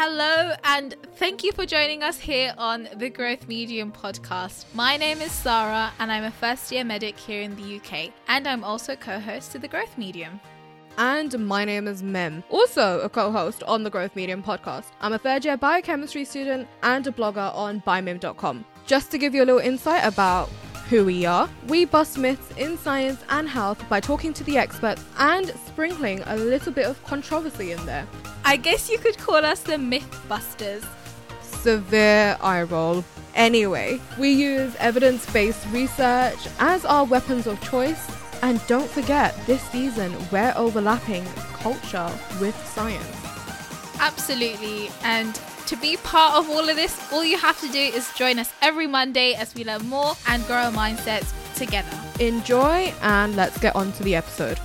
Hello, and thank you for joining us here on the Growth Medium podcast. My name is Sara, and I'm a first year medic here in the UK, and I'm also co host to the Growth Medium. And my name is Mim, also a co host on the Growth Medium podcast. I'm a third year biochemistry student and a blogger on bimim.com. Just to give you a little insight about who we are, we bust myths in science and health by talking to the experts and sprinkling a little bit of controversy in there. I guess you could call us the Mythbusters. Severe eye roll. Anyway, we use evidence based research as our weapons of choice. And don't forget, this season we're overlapping culture with science. Absolutely. And to be part of all of this, all you have to do is join us every Monday as we learn more and grow our mindsets together. Enjoy, and let's get on to the episode.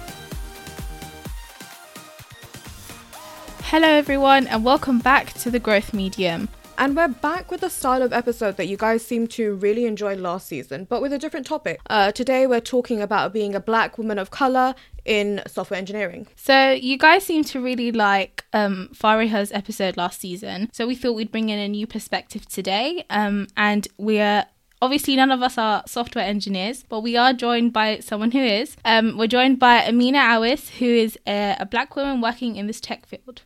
Hello, everyone, and welcome back to the Growth Medium. And we're back with the style of episode that you guys seem to really enjoy last season, but with a different topic. Uh, today, we're talking about being a black woman of color in software engineering. So, you guys seem to really like um, Fariha's episode last season, so we thought we'd bring in a new perspective today. Um, and we're obviously none of us are software engineers, but we are joined by someone who is. Um, we're joined by Amina Aweis, who is a, a black woman working in this tech field.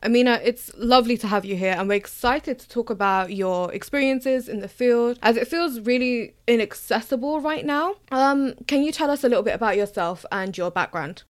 Amina, it's lovely to have you here, and we're excited to talk about your experiences in the field as it feels really inaccessible right now. Um, can you tell us a little bit about yourself and your background?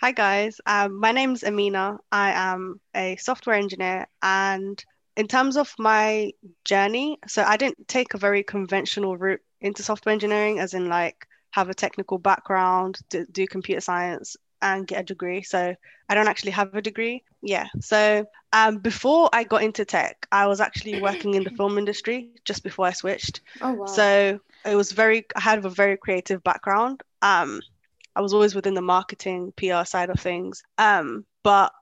Hi, guys. Um, my name's Amina. I am a software engineer, and in terms of my journey, so I didn't take a very conventional route into software engineering, as in like have a technical background, do, do computer science and get a degree. So I don't actually have a degree. Yeah. So um, before I got into tech, I was actually working in the film industry just before I switched. Oh wow. So it was very. I had a very creative background. Um, I was always within the marketing PR side of things. Um, but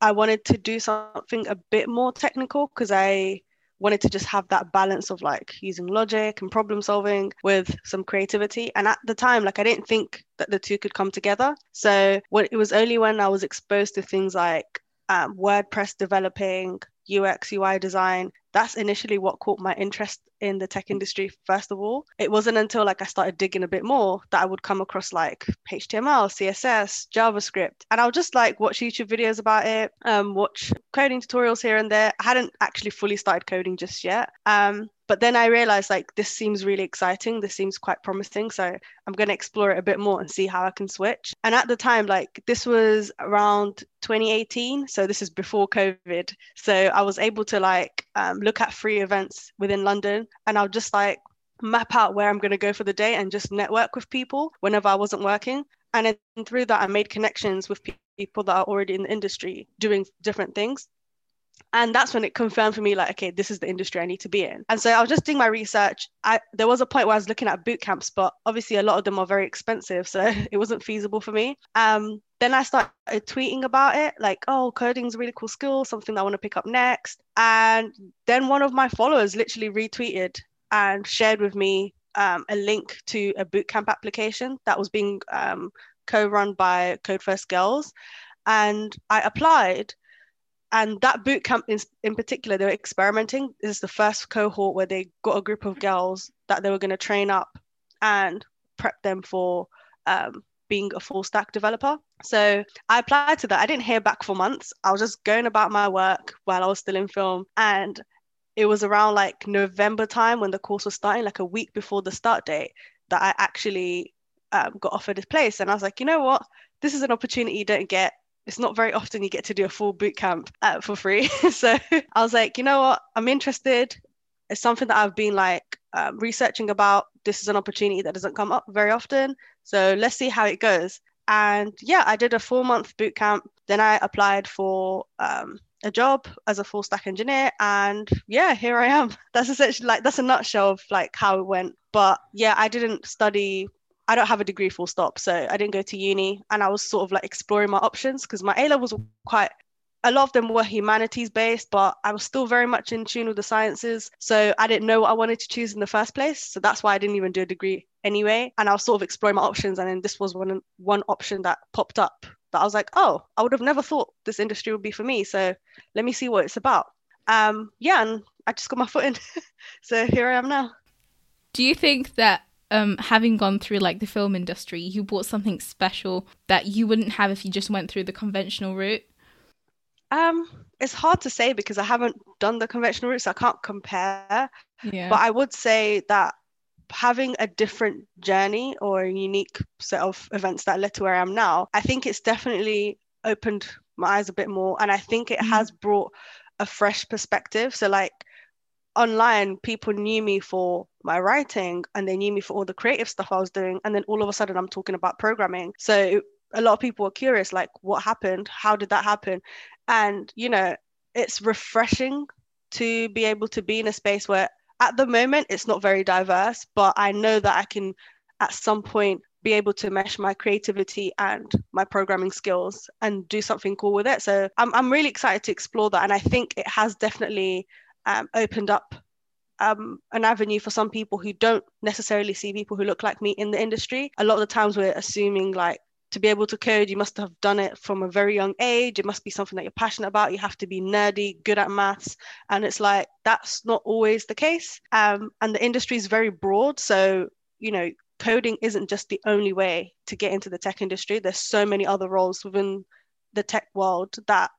I wanted to do something a bit more technical because I wanted to just have that balance of like using logic and problem solving with some creativity. And at the time, like I didn't think that the two could come together. So it was only when I was exposed to things like um, WordPress developing, UX, UI design, that's initially what caught my interest in the tech industry first of all. It wasn't until like i started digging a bit more that i would come across like html css javascript. And i'll just like watch youtube videos about it um, watch coding tutorials here and there. I hadn't actually fully started coding just yet. Um, but then I realized like this seems really exciting. This seems quite promising. So I'm going to explore it a bit more and see how I can switch. And at the time, like this was around 2018. So this is before COVID. So I was able to like um, look at free events within London and I'll just like map out where I'm going to go for the day and just network with people whenever I wasn't working. And then through that, I made connections with people that are already in the industry doing different things and that's when it confirmed for me like okay this is the industry i need to be in. And so i was just doing my research. I, there was a point where i was looking at boot camps but obviously a lot of them are very expensive so it wasn't feasible for me. Um, then i started tweeting about it like oh coding is a really cool skill something i want to pick up next. And then one of my followers literally retweeted and shared with me um, a link to a boot camp application that was being um, co-run by code first girls. And i applied and that boot camp in, in particular they were experimenting. This is the first cohort where they got a group of girls that they were going to train up and prep them for um, being a full stack developer. So i applied to that. I didn't hear back for months. I was just going about my work while i was still in film. And it was around like november time when the course was starting like a week before the start date that i actually um, got offered this place. And i was like you know what? This is an opportunity you don't get it's not very often you get to do a full boot camp uh, for free. so I was like, you know what? I'm interested. It's something that I've been like um, researching about. This is an opportunity that doesn't come up very often. So let's see how it goes. And yeah, I did a four month boot camp. Then I applied for um, a job as a full stack engineer. And yeah, here I am. That's essentially like, that's a nutshell of like how it went. But yeah, I didn't study I don't have a degree full stop. So I didn't go to uni and I was sort of like exploring my options because my A levels were quite a lot of them were humanities based, but I was still very much in tune with the sciences. So I didn't know what I wanted to choose in the first place. So that's why I didn't even do a degree anyway. And I was sort of exploring my options. And then this was one one option that popped up that I was like, oh, I would have never thought this industry would be for me. So let me see what it's about. Um, yeah, and I just got my foot in. so here I am now. Do you think that um, having gone through like the film industry, you bought something special that you wouldn't have if you just went through the conventional route? Um, it's hard to say because I haven't done the conventional route, so I can't compare. Yeah. But I would say that having a different journey or a unique set of events that led to where I am now, I think it's definitely opened my eyes a bit more. And I think it mm-hmm. has brought a fresh perspective. So, like online, people knew me for my writing and they knew me for all the creative stuff I was doing. And then all of a sudden, I'm talking about programming. So, a lot of people were curious, like, what happened? How did that happen? And, you know, it's refreshing to be able to be in a space where at the moment it's not very diverse but i know that i can at some point be able to mesh my creativity and my programming skills and do something cool with it so i'm, I'm really excited to explore that and i think it has definitely um, opened up um, an avenue for some people who don't necessarily see people who look like me in the industry a lot of the times we're assuming like to be able to code, you must have done it from a very young age. It must be something that you're passionate about. You have to be nerdy, good at maths. And it's like, that's not always the case. Um, and the industry is very broad. So, you know, coding isn't just the only way to get into the tech industry. There's so many other roles within the tech world that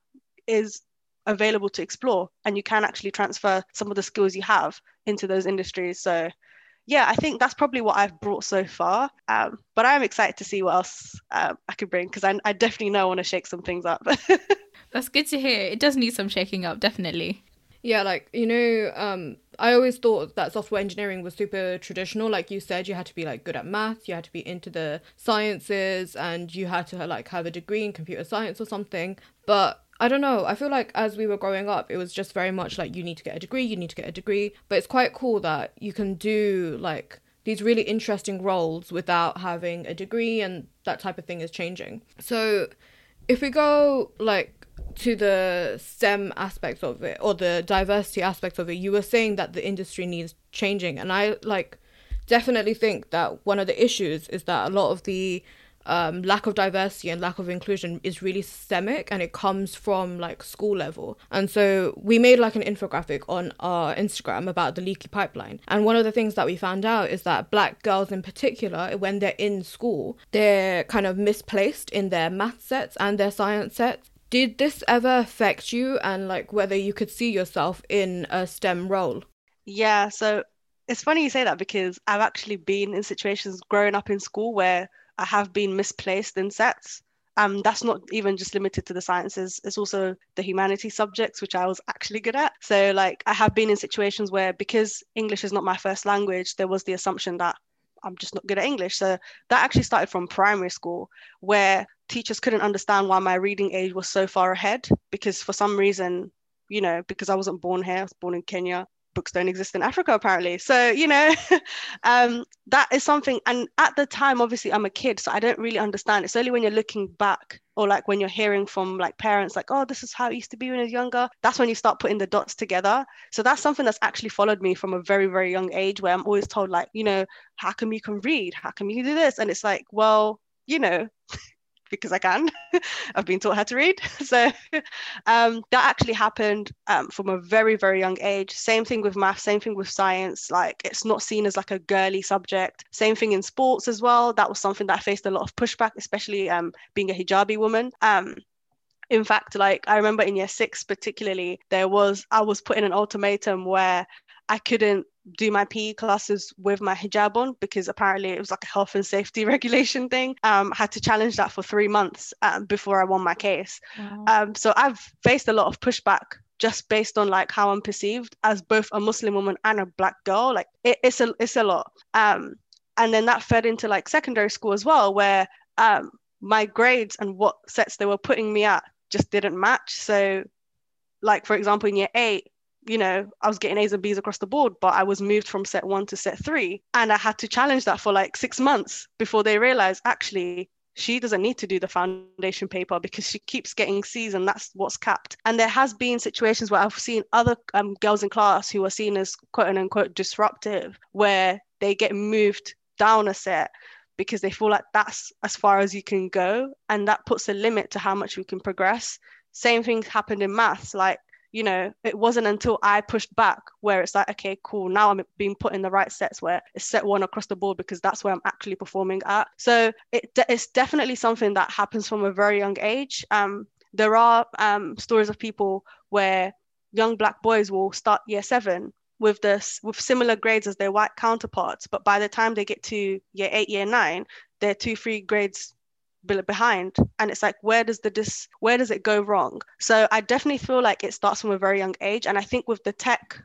is available to explore. And you can actually transfer some of the skills you have into those industries. So, yeah, I think that's probably what I've brought so far. Um, but I'm excited to see what else um, I could bring because I, I, definitely know I want to shake some things up. that's good to hear. It does need some shaking up, definitely. Yeah, like, you know, um, I always thought that software engineering was super traditional. Like you said, you had to be like good at math, you had to be into the sciences, and you had to like have a degree in computer science or something. But I don't know. I feel like as we were growing up, it was just very much like you need to get a degree, you need to get a degree. But it's quite cool that you can do like these really interesting roles without having a degree, and that type of thing is changing. So if we go like to the STEM aspects of it or the diversity aspects of it, you were saying that the industry needs changing, and I like definitely think that one of the issues is that a lot of the um, lack of diversity and lack of inclusion is really systemic and it comes from like school level. And so we made like an infographic on our Instagram about the leaky pipeline. And one of the things that we found out is that black girls in particular, when they're in school, they're kind of misplaced in their math sets and their science sets. Did this ever affect you and like whether you could see yourself in a STEM role? Yeah, so it's funny you say that because I've actually been in situations growing up in school where have been misplaced in sets. Um, that's not even just limited to the sciences, it's also the humanities subjects, which I was actually good at. So, like, I have been in situations where because English is not my first language, there was the assumption that I'm just not good at English. So, that actually started from primary school, where teachers couldn't understand why my reading age was so far ahead because for some reason, you know, because I wasn't born here, I was born in Kenya, books don't exist in Africa apparently. So, you know, um, that is something. And at the time, obviously, I'm a kid, so I don't really understand. It's only when you're looking back or like when you're hearing from like parents, like, oh, this is how it used to be when I was younger. That's when you start putting the dots together. So that's something that's actually followed me from a very, very young age where I'm always told, like, you know, how come you can read? How come you do this? And it's like, well, you know, because I can. I've been taught how to read. So um, that actually happened um, from a very, very young age. Same thing with math, same thing with science. Like it's not seen as like a girly subject. Same thing in sports as well. That was something that I faced a lot of pushback, especially um, being a hijabi woman. Um, in fact, like I remember in year six, particularly, there was I was put in an ultimatum where I couldn't do my PE classes with my hijab on because apparently it was like a health and safety regulation thing. Um, I had to challenge that for three months um, before I won my case. Wow. Um, so I've faced a lot of pushback just based on like how I'm perceived as both a Muslim woman and a black girl. Like it, it's a it's a lot. Um, and then that fed into like secondary school as well, where um, my grades and what sets they were putting me at just didn't match. So, like for example, in year eight, you know, I was getting A's and B's across the board, but I was moved from set one to set three. And I had to challenge that for like six months before they realized actually she doesn't need to do the foundation paper because she keeps getting C's and that's what's capped. And there has been situations where I've seen other um, girls in class who are seen as quote unquote disruptive, where they get moved down a set because they feel like that's as far as you can go and that puts a limit to how much we can progress same thing happened in maths like you know it wasn't until i pushed back where it's like okay cool now i'm being put in the right sets where it's set one across the board because that's where i'm actually performing at. So it, it's definitely something that happens from a very young age. Um, there are um, stories of people where young black boys will start year seven with this with similar grades as their white counterparts but by the time they get to year eight year nine they're two three grades behind and it's like where does the dis where does it go wrong? So i definitely feel like it starts from a very young age and i think with the tech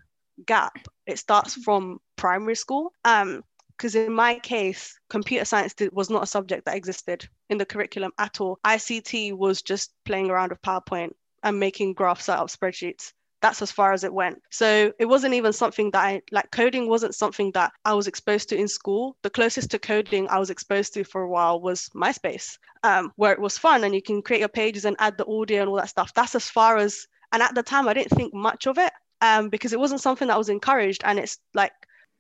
gap it starts from primary school. Um because in my case computer science did, was not a subject that existed in the curriculum at all. Ict was just playing around with powerpoint and making graphs out of spreadsheets that's as far as it went. So it wasn't even something that I like coding wasn't something that I was exposed to in school. The closest to coding I was exposed to for a while was MySpace, um, where it was fun and you can create your pages and add the audio and all that stuff. That's as far as and at the time I didn't think much of it um, because it wasn't something that was encouraged. And it's like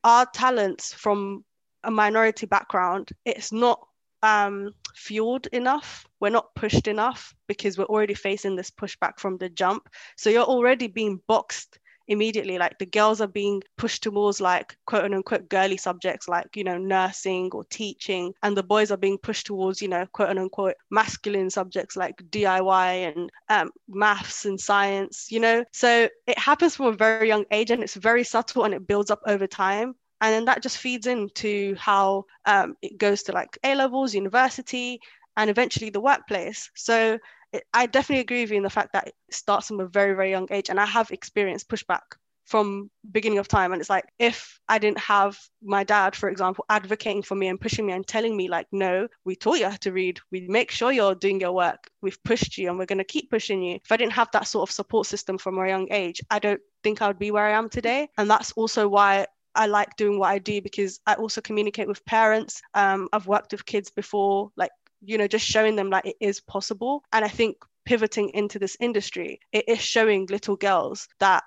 our talents from a minority background, it's not um, fueled enough. We're not pushed enough because we're already facing this pushback from the jump. So you're already being boxed immediately. Like the girls are being pushed towards like quote unquote girly subjects like, you know, nursing or teaching. And the boys are being pushed towards, you know, quote unquote masculine subjects like DIY and um, maths and science, you know. So it happens from a very young age and it's very subtle and it builds up over time and then that just feeds into how um, it goes to like A levels, university, and eventually the workplace. So it, I definitely agree with you in the fact that it starts from a very very young age, and I have experienced pushback from beginning of time and it's like if i didn't have my dad for example advocating for me and pushing me and telling me like no we taught you how to read we make sure you're doing your work we've pushed you and we're going to keep pushing you if i didn't have that sort of support system from a young age i don't think i would be where i am today and that's also why I like doing what I do because I also communicate with parents. Um, I've worked with kids before, like, you know, just showing them like it is possible. And I think pivoting into this industry, it is showing little girls that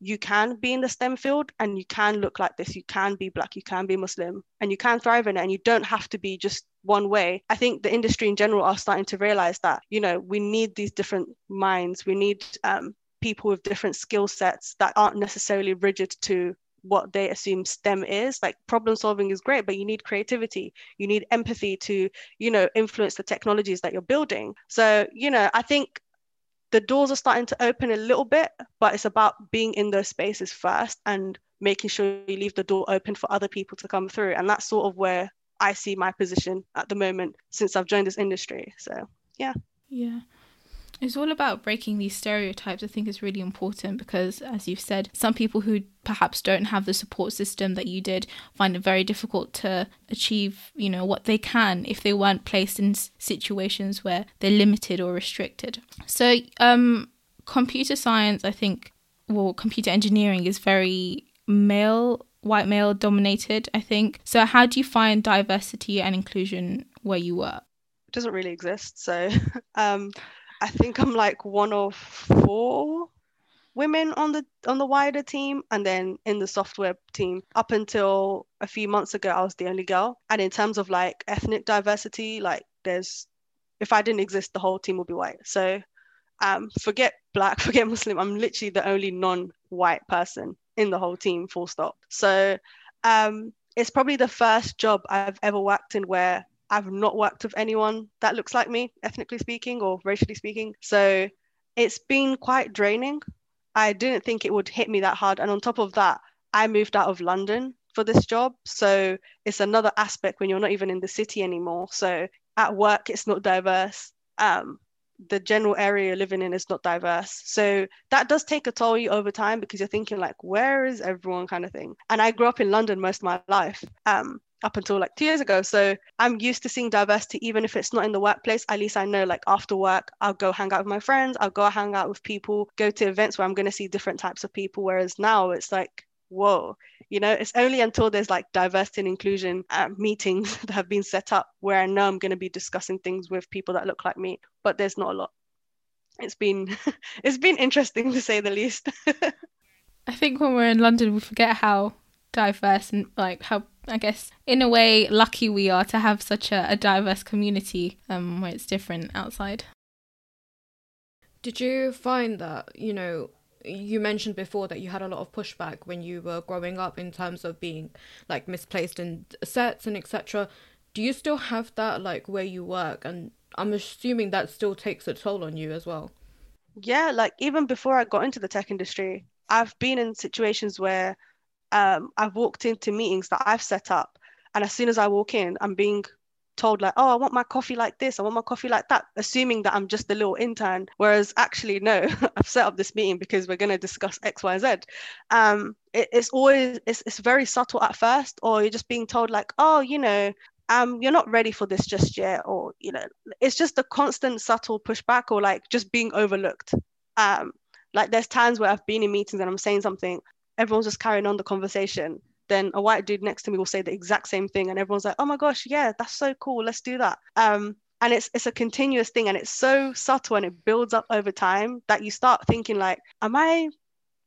you can be in the STEM field and you can look like this. You can be Black, you can be Muslim, and you can thrive in it. And you don't have to be just one way. I think the industry in general are starting to realize that, you know, we need these different minds. We need um, people with different skill sets that aren't necessarily rigid to what they assume STEM is. Like problem solving is great, but you need creativity. You need empathy to, you know, influence the technologies that you're building. So, you know, I think the doors are starting to open a little bit, but it's about being in those spaces first and making sure you leave the door open for other people to come through. And that's sort of where I see my position at the moment since I've joined this industry. So, yeah. Yeah. It's all about breaking these stereotypes. I think is really important because, as you've said, some people who perhaps don't have the support system that you did find it very difficult to achieve, you know, what they can if they weren't placed in situations where they're limited or restricted. So, um, computer science, I think, well, computer engineering is very male, white male dominated. I think. So, how do you find diversity and inclusion where you work? It doesn't really exist. So, um, I think I'm like one of four women on the on the wider team. And then in the software team up until a few months ago I was the only girl. And in terms of like ethnic diversity like there's if I didn't exist the whole team would be white. So um forget black forget muslim. I'm literally the only non-white person in the whole team full stop. So um it's probably the first job I've ever worked in where I've not worked with anyone that looks like me, ethnically speaking or racially speaking. So it's been quite draining. I didn't think it would hit me that hard. And on top of that, I moved out of London for this job. So it's another aspect when you're not even in the city anymore. So at work, it's not diverse. Um, the general area you're living in is not diverse. So that does take a toll you over time because you're thinking like, where is everyone kind of thing. And I grew up in London most of my life. Um, up until like two years ago. So I'm used to seeing diversity, even if it's not in the workplace. At least I know, like after work, I'll go hang out with my friends, I'll go hang out with people, go to events where I'm going to see different types of people. Whereas now it's like, whoa, you know, it's only until there's like diversity and inclusion meetings that have been set up where I know I'm going to be discussing things with people that look like me, but there's not a lot. It's been it's been interesting to say the least. I think when we're in London, we forget how diverse and like how I guess in a way, lucky we are to have such a, a diverse community um, where it's different outside. Did you find that, you know, you mentioned before that you had a lot of pushback when you were growing up in terms of being like misplaced in sets and etc. Do you still have that like where you work? And I'm assuming that still takes a toll on you as well. Yeah, like even before I got into the tech industry, I've been in situations where um, I've walked into meetings that I've set up, and as soon as I walk in, I'm being told like, oh, I want my coffee like this, I want my coffee like that, assuming that I'm just a little intern. Whereas actually, no, I've set up this meeting because we're going to discuss X, Y, Z. Um, it, it's always it's it's very subtle at first, or you're just being told like, oh, you know, um, you're not ready for this just yet, or you know, it's just a constant subtle pushback, or like just being overlooked. Um, like there's times where I've been in meetings and I'm saying something, everyone's just carrying on the conversation then a white dude next to me will say the exact same thing and everyone's like oh my gosh yeah that's so cool let's do that. Um and it's it's a continuous thing and it's so subtle and it builds up over time that you start thinking like am i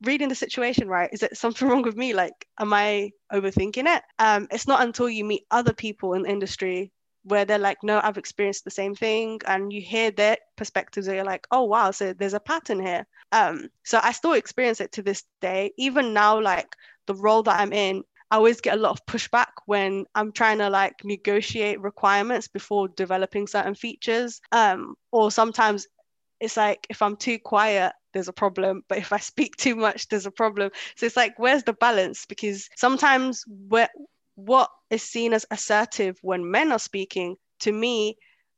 reading the situation right? Is it something wrong with me? Like am i overthinking it? Um it's not until you meet other people in the industry where they're like, no, I've experienced the same thing, and you hear their perspectives, and you're like, oh wow, so there's a pattern here. Um, so I still experience it to this day. Even now, like the role that I'm in, I always get a lot of pushback when I'm trying to like negotiate requirements before developing certain features. Um, or sometimes it's like if I'm too quiet, there's a problem. But if I speak too much, there's a problem. So it's like, where's the balance? Because sometimes where, what is seen as assertive when men are speaking, to me,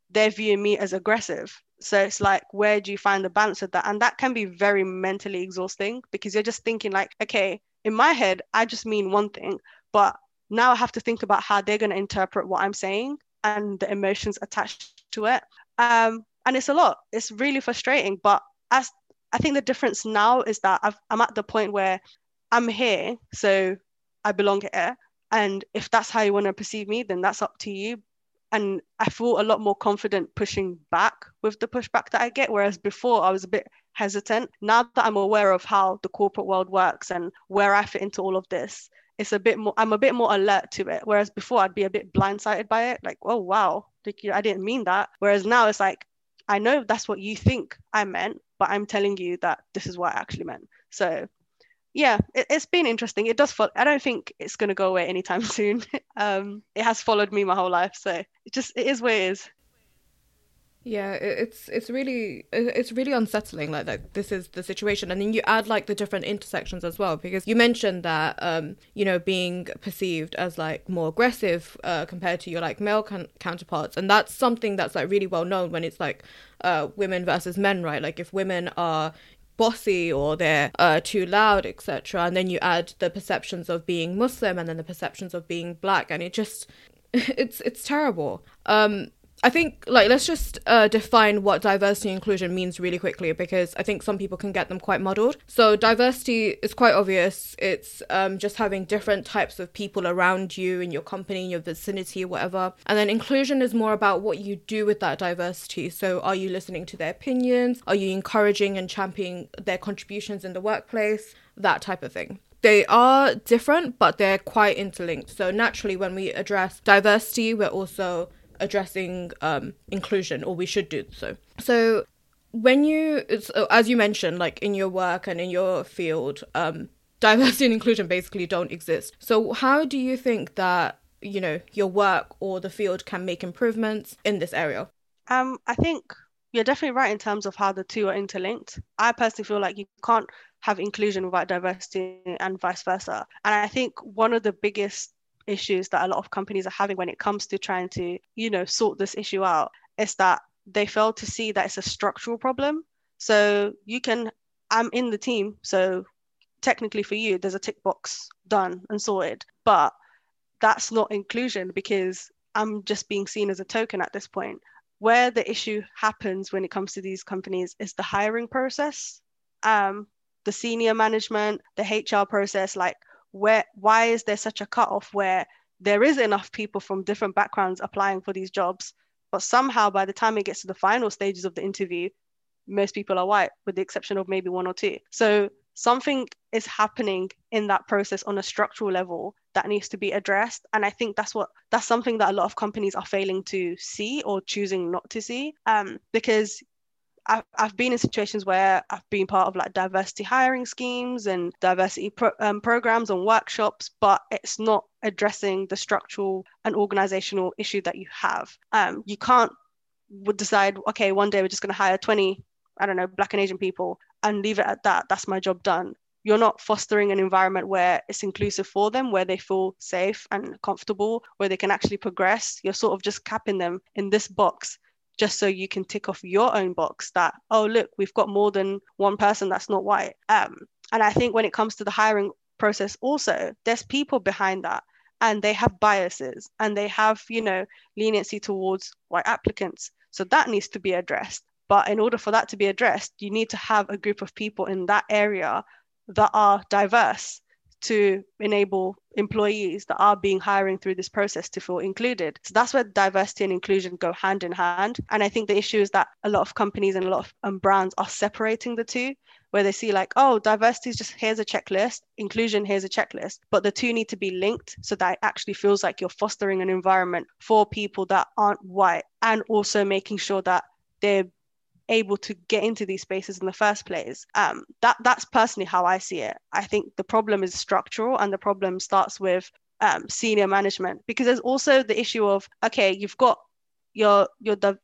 they're viewing me as aggressive. So it's like, where do you find the balance of that? And that can be very mentally exhausting because you're just thinking, like, okay, in my head, I just mean one thing, but now I have to think about how they're going to interpret what I'm saying and the emotions attached to it. Um, and it's a lot. It's really frustrating. But as I think the difference now is that i am at the point where I'm here, so I belong here. And if that's how you want to perceive me, then that's up to you. And I feel a lot more confident pushing back with the pushback that I get. Whereas before, I was a bit hesitant. Now that I'm aware of how the corporate world works and where I fit into all of this, it's a bit more I'm a bit more alert to it. Whereas before I'd be a bit blindsided by it, like, oh wow, like, I didn't mean that. Whereas now it's like, I know that's what you think I meant, but I'm telling you that this is what I actually meant. So yeah, it, has been interesting. It does follow. I don't think it's going to go away anytime soon. um, it has followed me my whole life, so it just it is what it is. Yeah, it's it's really it's really unsettling. Like that, this is the situation, and then you add like the different intersections as well, because you mentioned that um you know being perceived as like more aggressive uh, compared to your like male con- counterparts, and that's something that's like really well known when it's like uh women versus men, right? Like if women are bossy or they're uh, too loud, etc., and then you add the perceptions of being Muslim and then the perceptions of being black, and it just it's it's terrible. Um, I think like let's just uh, define what diversity and inclusion means really quickly because I think some people can get them quite muddled. So diversity is quite obvious. It's um, just having different types of people around you in your company, in your vicinity, whatever. And then inclusion is more about what you do with that diversity. So are you listening to their opinions? Are you encouraging and championing their contributions in the workplace? That type of thing they are different, but they're quite interlinked. So naturally, when we address diversity, we're also addressing um, inclusion, or we should do so. So when you, as you mentioned, like in your work and in your field, um, diversity and inclusion basically don't exist. So how do you think that you know your work or the field can make improvements in this area? Um, I think you're definitely right in terms of how the two are interlinked. I personally feel like you can't have inclusion without diversity and vice versa. And I think one of the biggest issues that a lot of companies are having when it comes to trying to, you know, sort this issue out is that they fail to see that it's a structural problem. So you can, I'm in the team, so technically for you, there's a tick box done and sorted, but that's not inclusion because I'm just being seen as a token at this point. Where the issue happens when it comes to these companies is the hiring process, um, the senior management, the HR process. Like, where why is there such a cutoff where there is enough people from different backgrounds applying for these jobs, but somehow by the time it gets to the final stages of the interview, most people are white, with the exception of maybe one or two. So something is happening in that process on a structural level that needs to be addressed and i think that's what that's something that a lot of companies are failing to see or choosing not to see um, because I've, I've been in situations where I've been part of like diversity hiring schemes and diversity pro- um, programs and workshops, but it's not addressing the structural and organizational issue that you have. Um, you can't decide, okay, one day we're just going to hire 20, I don't know, Black and Asian people and leave it at that. That's my job done. You're not fostering an environment where it's inclusive for them, where they feel safe and comfortable, where they can actually progress. You're sort of just capping them in this box just so you can tick off your own box that oh look we've got more than one person that's not white. Um, and i think when it comes to the hiring process also there's people behind that and they have biases and they have you know leniency towards white applicants. So that needs to be addressed. But in order for that to be addressed you need to have a group of people in that area that are diverse to enable employees that are being hiring through this process to feel included. So that's where diversity and inclusion go hand in hand. And I think the issue is that a lot of companies and a lot of um, brands are separating the two, where they see like, oh, diversity is just here's a checklist, inclusion here's a checklist, but the two need to be linked so that it actually feels like you're fostering an environment for people that aren't white and also making sure that they're able to get into these spaces in the first place. Um, that that's personally how I see it. I think the problem is structural, and the problem starts with um, senior management because there's also the issue of okay, you've got your your the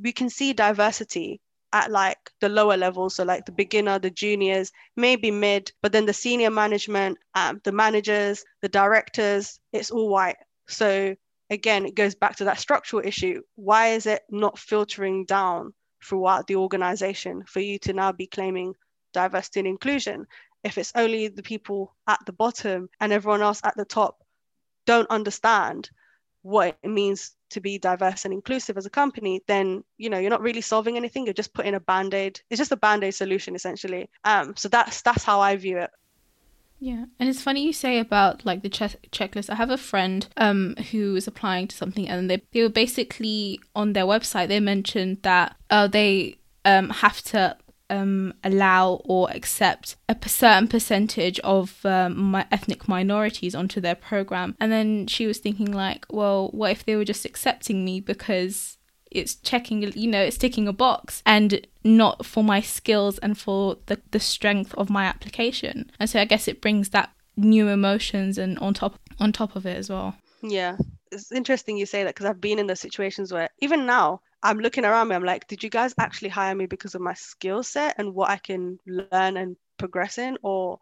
we can see diversity at like the lower levels, so like the beginner, the juniors, maybe mid, but then the senior management, um, the managers, the directors, it's all white. So again, it goes back to that structural issue. Why is it not filtering down throughout the organization for you to now be claiming diversity and inclusion. If it's only the people at the bottom and everyone else at the top don't understand what it means to be diverse and inclusive as a company, then you know you're not really solving anything. You're just putting a band-aid. It's just a band-aid solution essentially. Um, so that's that's how I view it. Yeah, and it's funny you say about like the che- checklist. I have a friend um who was applying to something, and they they were basically on their website. They mentioned that uh, they um have to um allow or accept a certain percentage of um, my ethnic minorities onto their program. And then she was thinking like, well, what if they were just accepting me because it's checking you know it's ticking a box and not for my skills and for the, the strength of my application. And so i guess it brings that new emotions and on top on top of it as well. Yeah. It's interesting you say that because i've been in those situations where even now i'm looking around me i'm like did you guys actually hire me because of my skill set and what i can learn and progress in? Or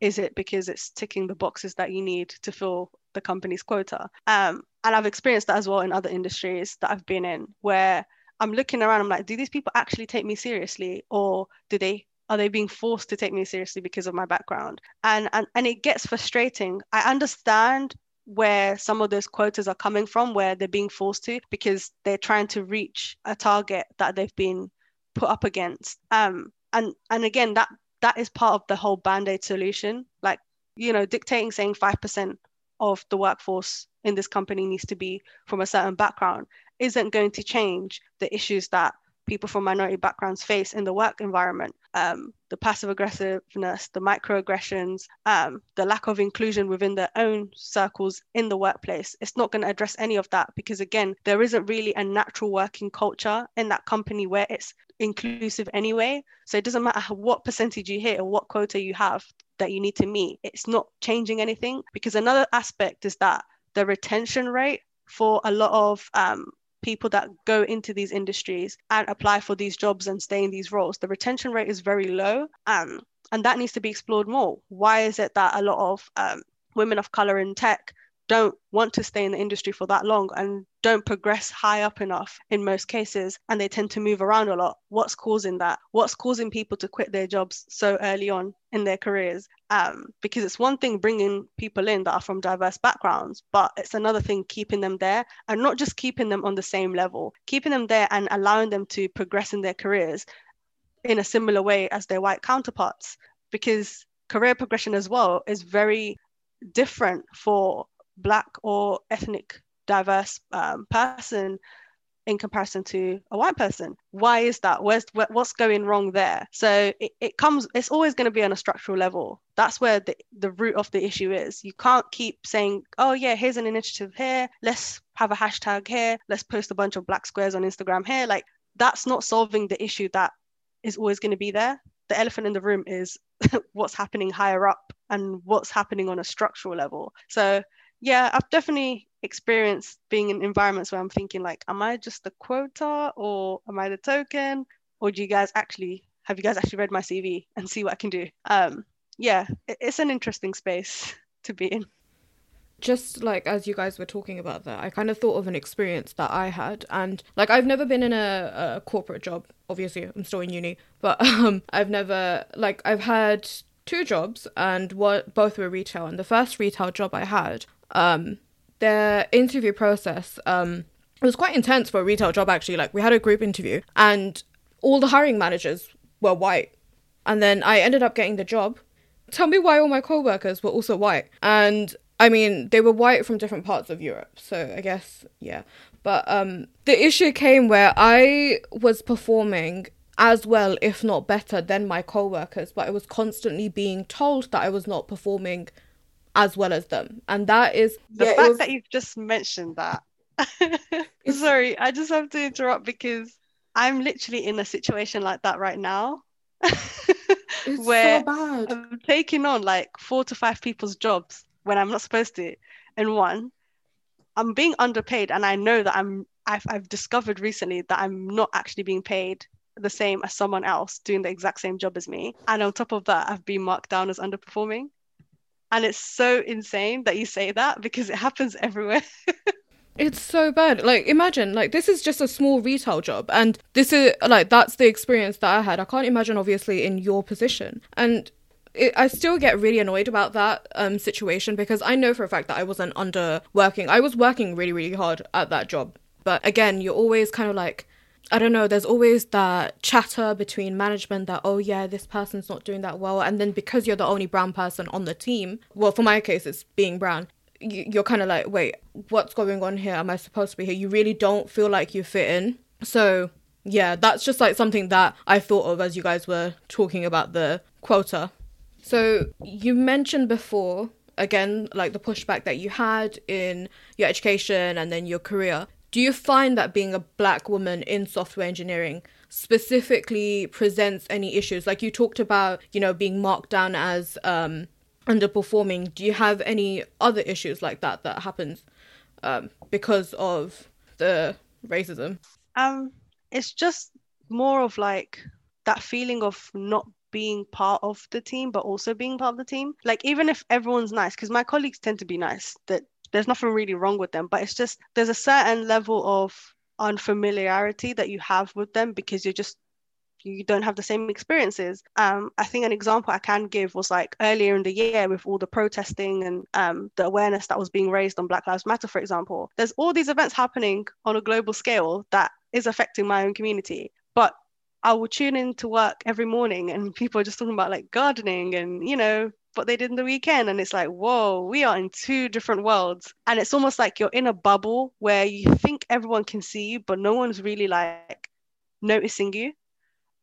is it because it's ticking the boxes that you need to fill the company's quota. Um, and I've experienced that as well in other industries that I've been in, where I'm looking around, I'm like, do these people actually take me seriously, or do they are they being forced to take me seriously because of my background? And and and it gets frustrating. I understand where some of those quotas are coming from, where they're being forced to because they're trying to reach a target that they've been put up against. Um, and and again, that that is part of the whole band-aid solution. Like, you know, dictating saying five percent of the workforce in this company needs to be from a certain background isn't going to change the issues that people from minority backgrounds face in the work environment um, the passive aggressiveness the microaggressions um, the lack of inclusion within their own circles in the workplace it's not going to address any of that because again there isn't really a natural working culture in that company where it's inclusive anyway so it doesn't matter what percentage you hit or what quota you have that you need to meet, it's not changing anything. Because another aspect is that the retention rate for a lot of um, people that go into these industries and apply for these jobs and stay in these roles, the retention rate is very low. Um, and that needs to be explored more. Why is it that a lot of um, women of color in tech don't want to stay in the industry for that long and don't progress high up enough in most cases and they tend to move around a lot. What's causing that? What's causing people to quit their jobs so early on in their careers? Um, because it's one thing bringing people in that are from diverse backgrounds but it's another thing keeping them there and not just keeping them on the same level keeping them there and allowing them to progress in their careers in a similar way as their white counterparts. Because career progression as well is very different for black or ethnic diverse um, person in comparison to a white person. Why is that? Where's what's going wrong there? So it, it comes. It's always going to be on a structural level. That's where the the root of the issue is. You can't keep saying, "Oh yeah, here's an initiative here. Let's have a hashtag here. Let's post a bunch of black squares on Instagram here." Like that's not solving the issue that is always going to be there. The elephant in the room is what's happening higher up and what's happening on a structural level. So yeah, I've definitely experienced being in environments where I'm thinking like, am I just the quota or am I the token? Or do you guys actually have you guys actually read my CV and see what I can do? Um, yeah, it's an interesting space to be in. Just like as you guys were talking about that, I kind of thought of an experience that I had, and like I've never been in a, a corporate job. Obviously, I'm still in uni, but um, I've never like I've had two jobs, and what both were retail. And the first retail job I had, um, the interview process um, was quite intense for a retail job actually. Like we had a group interview and all the hiring managers were white. And then i ended up getting the job. Tell me why all my co-workers were also white. And i mean they were white from different parts of europe so i guess yeah. But um the issue came where i was performing as well if not better than my co-workers but i was constantly being told that i was not performing as well as them. And that is the yeah, fact was... that you've just mentioned that. Sorry, I just have to interrupt because I'm literally in a situation like that right now. where so I'm taking on like four to five people's jobs when I'm not supposed to. And one, I'm being underpaid, and I know that I'm. I've, I've discovered recently that I'm not actually being paid the same as someone else doing the exact same job as me. And on top of that, I've been marked down as underperforming. And it's so insane that you say that because it happens everywhere. It's so bad. Like, imagine, like, this is just a small retail job, and this is like that's the experience that I had. I can't imagine, obviously, in your position. And it, I still get really annoyed about that um, situation because I know for a fact that I wasn't under working. I was working really, really hard at that job. But again, you're always kind of like, I don't know, there's always that chatter between management that, oh, yeah, this person's not doing that well. And then because you're the only brown person on the team, well, for my case, it's being brown, you're kind of like, wait, what's going on here? Am I supposed to be here? You really don't feel like you fit in. So, yeah, that's just like something that I thought of as you guys were talking about the quota. So, you mentioned before, again, like the pushback that you had in your education and then your career do you find that being a black woman in software engineering specifically presents any issues? Like you talked about you know being marked down as um underperforming. Do you have any other issues like that that happens um because of the racism? Um it's just more of like that feeling of not being part of the team but also being part of the team. Like even if everyone's nice because my colleagues tend to be nice that there's nothing really wrong with them but it's just there's a certain level of unfamiliarity that you have with them because you're just you don't have the same experiences. Um, I think an example I can give was like earlier in the year with all the protesting and um, the awareness that was being raised on Black Lives Matter, for example. There's all these events happening on a global scale that is affecting my own community. But I will tune in to work every morning and people are just talking about like gardening and, you know, what they did in the weekend. And it's like, whoa, we are in two different worlds. And it's almost like you're in a bubble where you think everyone can see you, but no one's really like noticing you.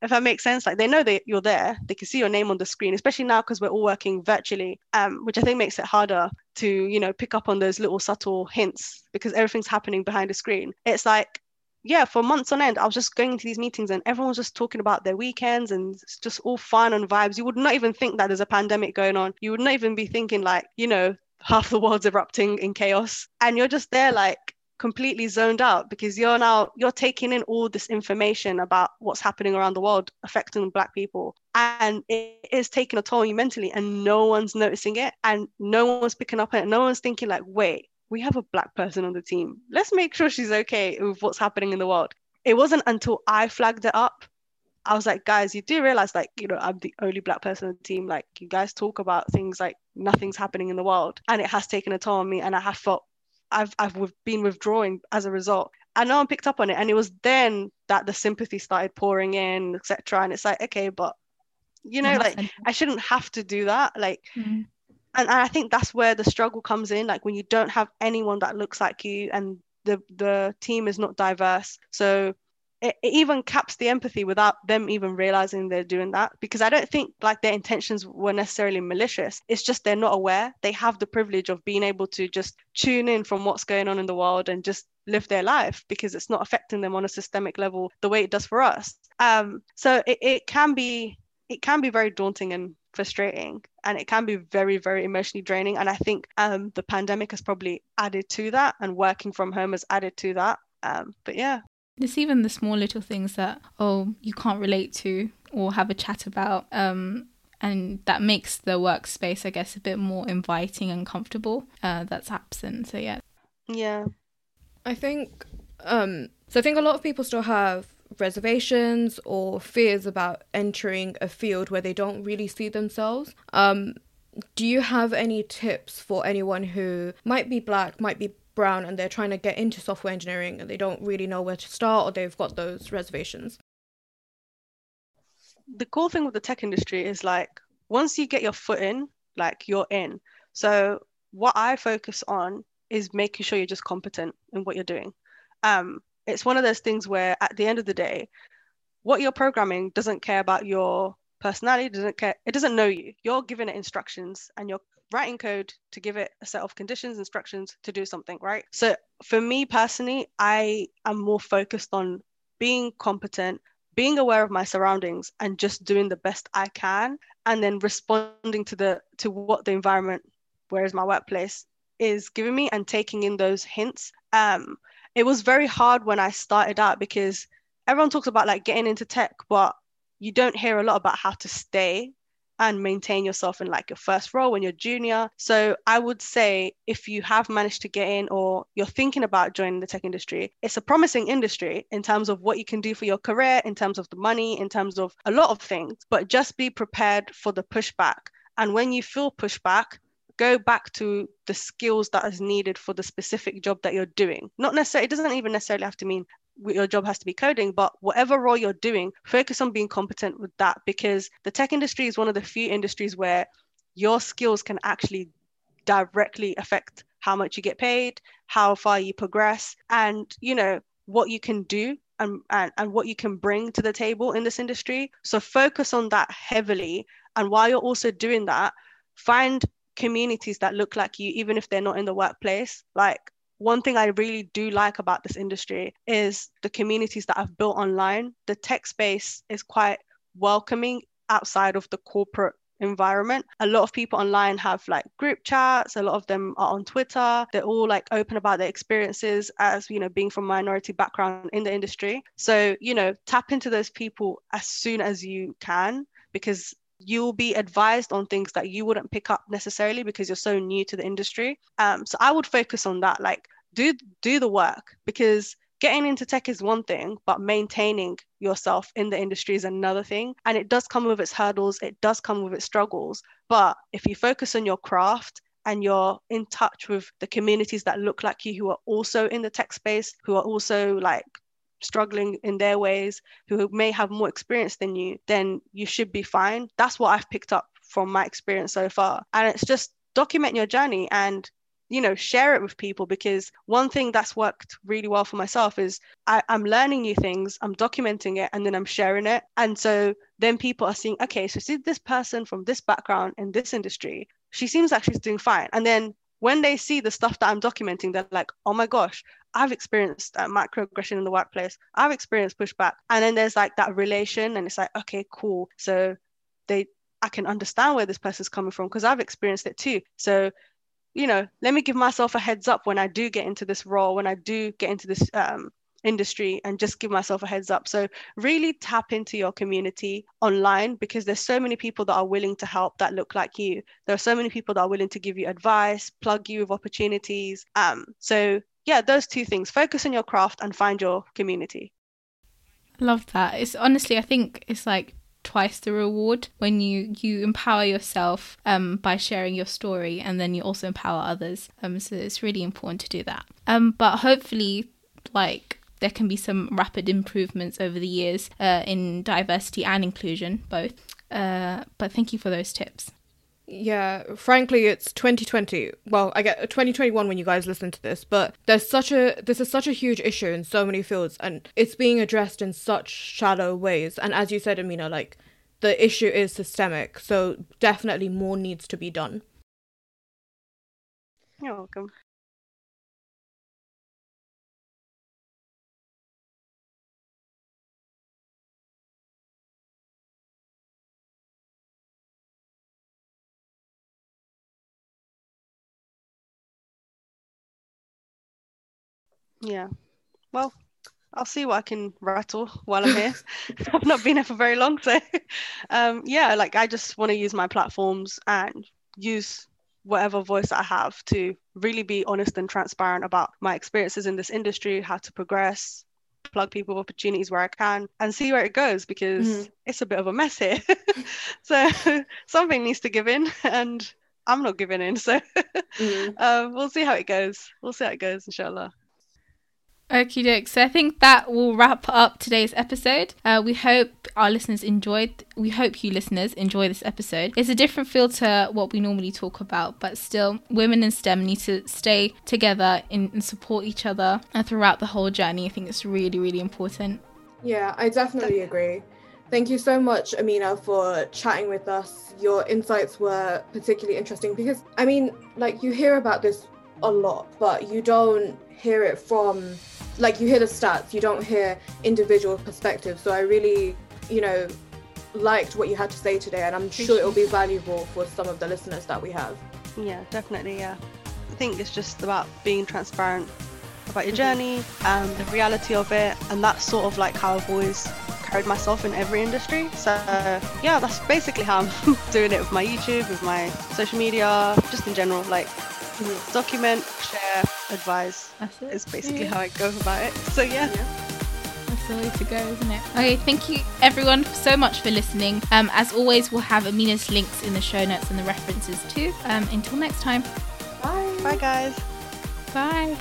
If that makes sense, like they know that you're there, they can see your name on the screen, especially now because we're all working virtually, um, which I think makes it harder to, you know, pick up on those little subtle hints because everything's happening behind the screen. It's like yeah, for months on end, I was just going to these meetings and everyone was just talking about their weekends and it's just all fun and vibes. You would not even think that there's a pandemic going on. You would not even be thinking like, you know, half the world's erupting in chaos. And you're just there like completely zoned out because you're now you're taking in all this information about what's happening around the world affecting black people and it is taking a toll on you mentally and no one's noticing it and no one's picking up on it no one's thinking like wait we have a black person on the team. Let's make sure she's okay with what's happening in the world. It wasn't until I flagged it up. I was like, guys, you do realize, like, you know, I'm the only black person on the team. Like, you guys talk about things like nothing's happening in the world, and it has taken a toll on me. And I have felt I've I've been withdrawing as a result. And no one picked up on it, and it was then that the sympathy started pouring in, etc. And it's like, okay, but you know, like I shouldn't have to do that. Like, mm and, I think that's where the struggle comes in like when you don't have anyone that looks like you and the the team is not diverse. So it, it even caps the empathy without them even realizing they're doing that because i don't think like their intentions were necessarily malicious. It's just they're not aware. They have the privilege of being able to just tune in from what's going on in the world and just live their life because it's not affecting them on a systemic level the way it does for us. Um so it, it can be it can be very daunting and frustrating and it can be very very emotionally draining and i think um, the pandemic has probably added to that and working from home has added to that um, but yeah. It's even the small little things that oh you can't relate to or have a chat about um, and that makes the workspace i guess a bit more inviting and comfortable uh, that's absent so yeah. Yeah. I think um so i think a lot of people still have reservations or fears about entering a field where they don't really see themselves. Um, do you have any tips for anyone who might be black, might be brown, and they're trying to get into software engineering and they don't really know where to start or they've got those reservations? The cool thing with the tech industry is like once you get your foot in, like you're in. So what I focus on is making sure you're just competent in what you're doing. Um, it's one of those things where at the end of the day, what you're programming doesn't care about your personality, doesn't care, it doesn't know you. You're giving it instructions and you're writing code to give it a set of conditions, instructions to do something, right? So for me personally, I am more focused on being competent, being aware of my surroundings and just doing the best I can and then responding to the to what the environment, where is my workplace is giving me and taking in those hints. Um, it was very hard when I started out because everyone talks about like getting into tech, but you don't hear a lot about how to stay and maintain yourself in like your first role when you're junior. So I would say if you have managed to get in or you're thinking about joining the tech industry, it's a promising industry in terms of what you can do for your career, in terms of the money, in terms of a lot of things, but just be prepared for the pushback. And when you feel pushback, go back to the skills that is needed for the specific job that you're doing. Not necessarily, it doesn't even necessarily have to mean your job has to be coding, but whatever role you're doing, focus on being competent with that because the tech industry is one of the few industries where your skills can actually directly affect how much you get paid, how far you progress, and you know what you can do and, and, and what you can bring to the table in this industry. So focus on that heavily. And while you're also doing that, find communities that look like you, even if they're not in the workplace. Like one thing I really do like about this industry is the communities that I've built online. The tech space is quite welcoming outside of the corporate environment. A lot of people online have like group chats, a lot of them are on Twitter. They're all like open about their experiences as, you know, being from minority background in the industry. So, you know, tap into those people as soon as you can because you'll be advised on things that you wouldn't pick up necessarily because you're so new to the industry. Um, so I would focus on that, like do do the work because getting into tech is one thing, but maintaining yourself in the industry is another thing. And it does come with its hurdles, it does come with its struggles. But if you focus on your craft and you're in touch with the communities that look like you who are also in the tech space, who are also like struggling in their ways, who may have more experience than you, then you should be fine. That's what I've picked up from my experience so far. And it's just document your journey and you know share it with people because one thing that's worked really well for myself is I, am learning new things i'm documenting it and then i'm sharing it and so then people are seeing okay so see this person from this background in this industry she seems like she's doing fine and then when they see the stuff that i'm documenting they're like oh my gosh I've experienced uh, microaggression in the workplace. I've experienced pushback. And then there's like that relation, and it's like, okay, cool. So they, I can understand where this person's coming from because I've experienced it too. So, you know, let me give myself a heads up when I do get into this role, when I do get into this um, industry and just give myself a heads up. So really tap into your community online because there's so many people that are willing to help that look like you. There are so many people that are willing to give you advice, plug you with opportunities. Um, so yeah, those two things focus on your craft and find your community. Love that. It's honestly, I think it's like twice the reward when you you empower yourself um, by sharing your story and then you also empower others um, so it's really important to do that um, but hopefully like there can be some rapid improvements over the years uh, in diversity and inclusion both uh, but thank you for those tips Yeah, frankly, it's 2020. Well, I get 2021 when you guys listen to this, but there's such a this is such a huge issue in so many fields, and it's being addressed in such shallow ways. And as you said, Amina, like the issue is systemic, so definitely more needs to be done. You're welcome. Yeah. Well, I'll see what I can rattle while I'm here. I've not been here for very long, so um, yeah, like I just want to use my platforms and use whatever voice I have to really be honest and transparent about my experiences in this industry, how to progress, plug people opportunities where I can, and see where it goes because mm-hmm. it's a bit of a mess here. so something needs to give in, and I'm not giving in. So mm-hmm. uh, we'll see how it goes. We'll see how it goes, inshallah. Okie doke. So I think that will wrap up today's episode. Uh, we hope our listeners enjoyed. We hope you listeners enjoy this episode. It's a different feel to what we normally talk about, but still, women in STEM need to stay together and support each other and throughout the whole journey. I think it's really, really important. Yeah, I definitely agree. Thank you so much, Amina, for chatting with us. Your insights were particularly interesting because, I mean, like you hear about this a lot, but you don't hear it from like you hear the stats, you don't hear individual perspectives. So I really, you know, liked what you had to say today, and I'm sure it'll be valuable for some of the listeners that we have. Yeah, definitely. Yeah, I think it's just about being transparent about your journey and the reality of it, and that's sort of like how I've always carried myself in every industry. So yeah, that's basically how I'm doing it with my YouTube, with my social media, just in general. Like document, share, advise. That's it. Is basically yeah. how I go about it. So yeah. yeah. That's the way to go, isn't it? Okay, thank you everyone so much for listening. Um, as always, we'll have Amina's links in the show notes and the references too. Um, until next time. Bye. Bye, guys. Bye.